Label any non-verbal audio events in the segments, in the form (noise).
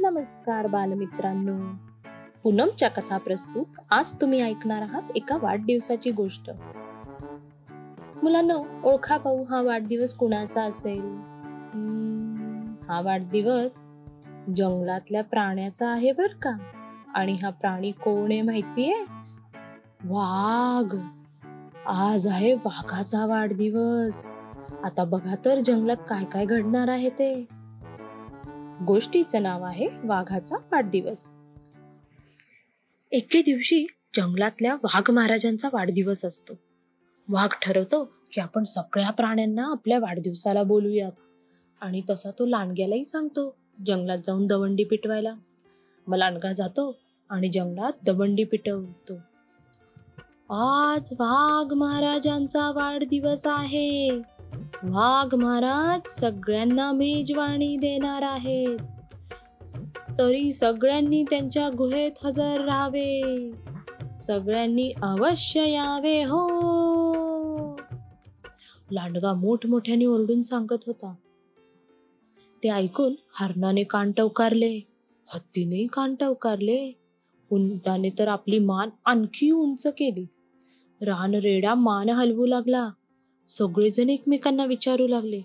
नमस्कार बालमित्रांनो. पूनमच्या कथा प्रस्तुत आज तुम्ही ऐकणार आहात एका वाढदिवसाची गोष्ट. मुलांना ओळखा पाहू हा वाढदिवस कुणाचा असेल? हा वाढदिवस जंगलातल्या प्राण्याचा आहे बर का? आणि हा प्राणी कोण आहे माहितीये? वाघ. आज आहे वाघाचा वाढदिवस. आता बघा तर जंगलात काय काय घडणार आहे ते. गोष्टीचं नाव आहे वाघाचा वाढदिवस. एके दिवशी जंगलातल्या वाघ महाराजांचा वाढदिवस असतो. वाघ ठरवतो की आपण सगळ्या प्राण्यांना आपल्या वाढदिवसाला बोलूयात. आणि तसा तो लांडग्यालाही सांगतो जंगलात जाऊन दवंडी पिटवायला. मग लांडगा जातो आणि जंगलात दवंडी पिटवतो. आज वाघ महाराजांचा वाढदिवस आहे. वाघ महाराज सगळ्यांना मेजवाणी देणार आहेत. तरी सगळ्यांनी त्यांच्या गुहेत हजर राहावे. सगळ्यांनी अवश्य यावे हो. लांडगा मोठमोठ्याने ओरडून सांगत होता. ते ऐकून हरणाने कान टवकारले. हत्तीने कान टवकारले. उंटाने तर आपली मान आणखी उंच केली. रान रेडा मान हलवू लागला. सगळेजण एकमेकांना विचारू लागले.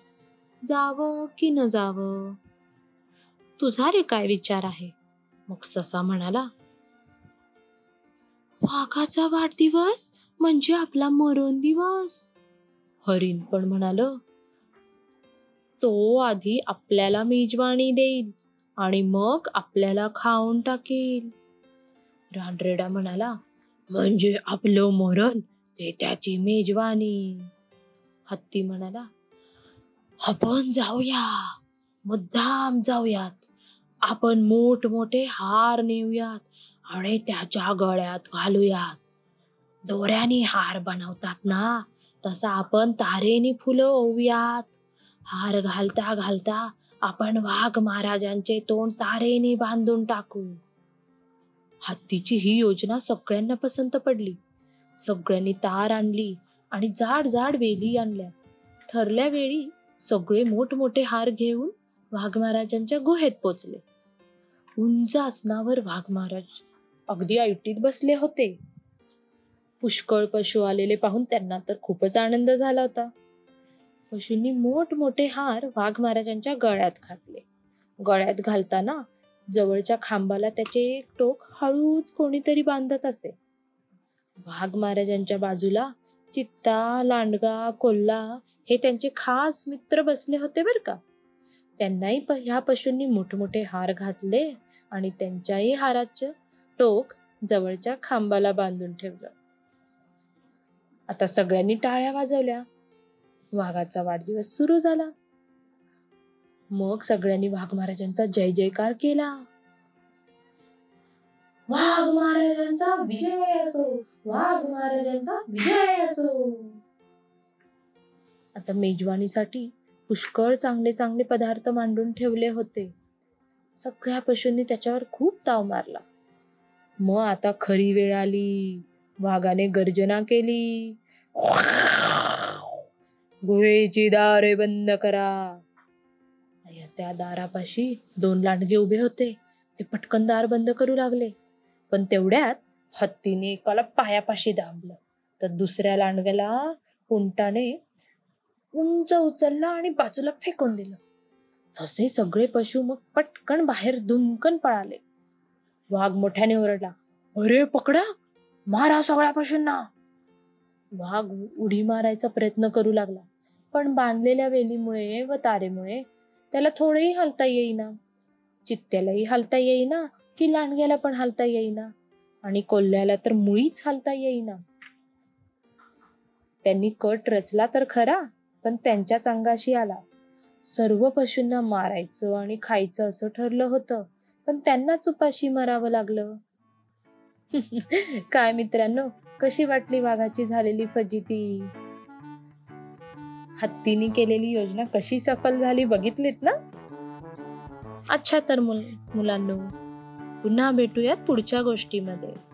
जावं की न जावं? तुझा रे काय विचार आहे? मग ससा म्हणाला वाघाचा वाढदिवस म्हणजे आपला मरण दिवस. हरिण पण म्हणाल तो आधी आपल्याला मेजवानी देईल आणि मग आपल्याला खाऊन टाकेल. रानरेडा म्हणाला म्हणजे आपलं मरण ते त्याची मेजवानी. हत्ती म्हणाला आपण जाऊया मुद्दाम जाऊयात. आपण मोठमोठे हार नेऊयात आणि त्याच्या गळ्यात घालूयात. दोऱ्याने हार बनवतात ना तसा आपण तारेनी फुलं ओवूयात. हार घालता घालता आपण वाघ महाराजांचे तोंड तारेने बांधून टाकू. हत्तीची ही योजना सगळ्यांना पसंत पडली. सगळ्यांनी तार आणली आणि जाड जाड वेली आणल्या. ठरल्या वेळी सगळे मोठमोठे हार घेऊन वाघ महाराजांच्या गुहेत पोचले. उंच आसनावर वाघ महाराज अगदी ऐटीत बसले होते. पुष्कळ पशु आलेले पाहून त्यांना तर खूपच आनंद झाला होता. पशूंनी मोठमोठे हार वाघ महाराजांच्या गळ्यात घातले. गळ्यात घालताना जवळच्या खांबाला त्याचे एक टोक हळूच कोणीतरी बांधत असे. वाघ महाराजांच्या बाजूला चित्ता लांडगा कोल्हा हे त्यांचे खास मित्र बसले होते बर का. त्यांनाही ह्या पशूंनी मोठमोठे हार घातले आणि त्यांच्याही हाराचं टोक जवळच्या खांबाला बांधून ठेवलं. आता सगळ्यांनी टाळ्या वाजवल्या. वाघाचा वाढदिवस सुरू झाला. मग सगळ्यांनी वाघ महाराजांचा जय जयकार केला. वाघ महाराजांचा विजय असो. वाघ महाराजांचा विजय असो. आता मेजवानीसाठी पुष्कळ चांगले चांगले पदार्थ मांडून ठेवले होते. सगळ्या पशूंनी त्याच्यावर खूप ताव मारला. मग आता खरी वेळ आली. वाघाने गर्जना केली. गुहेची दारे बंद करा. त्या दारापाशी दोन लांडगे उभे होते. ते पटकन दार बंद करू लागले. पण तेवढ्यात हत्तीने एकाला पायापाशी दाबलं. तर दुसऱ्या लांडग्याला उंटाने उंच उचलला आणि बाजूला फेकून दिलं. तसे सगळे पशु मग पटकन बाहेर दुमकन पळाले. वाघ मोठ्याने ओरडला अरे पकडा मारा सगळ्या पशूंना. वाघ उडी मारायचा प्रयत्न करू लागला पण बांधलेल्या वेलीमुळे व तारेमुळे त्याला थोडेही हलता येईना. चित्त्यालाही हलता येईना की लांडग्याला पण हलता येईना. आणि कोल्ह्याला तर मुळीच हालता येईना. त्यांनी कट रचला तर खरा पण त्यांच्याच अंगाशी आला. सर्व पशूंना मारायचं आणि खायचं असं ठरलं होतं पण त्यांनाच उपाशी मारावं लागलं. (laughs) काय मित्रांनो कशी वाटली वाघाची झालेली फजिती? हत्तीने केलेली योजना कशी सफल झाली बघितलीत ना? अच्छा तर मुल मुलांनो पुन्हा भेटूयात पुढच्या गोष्टीमध्ये.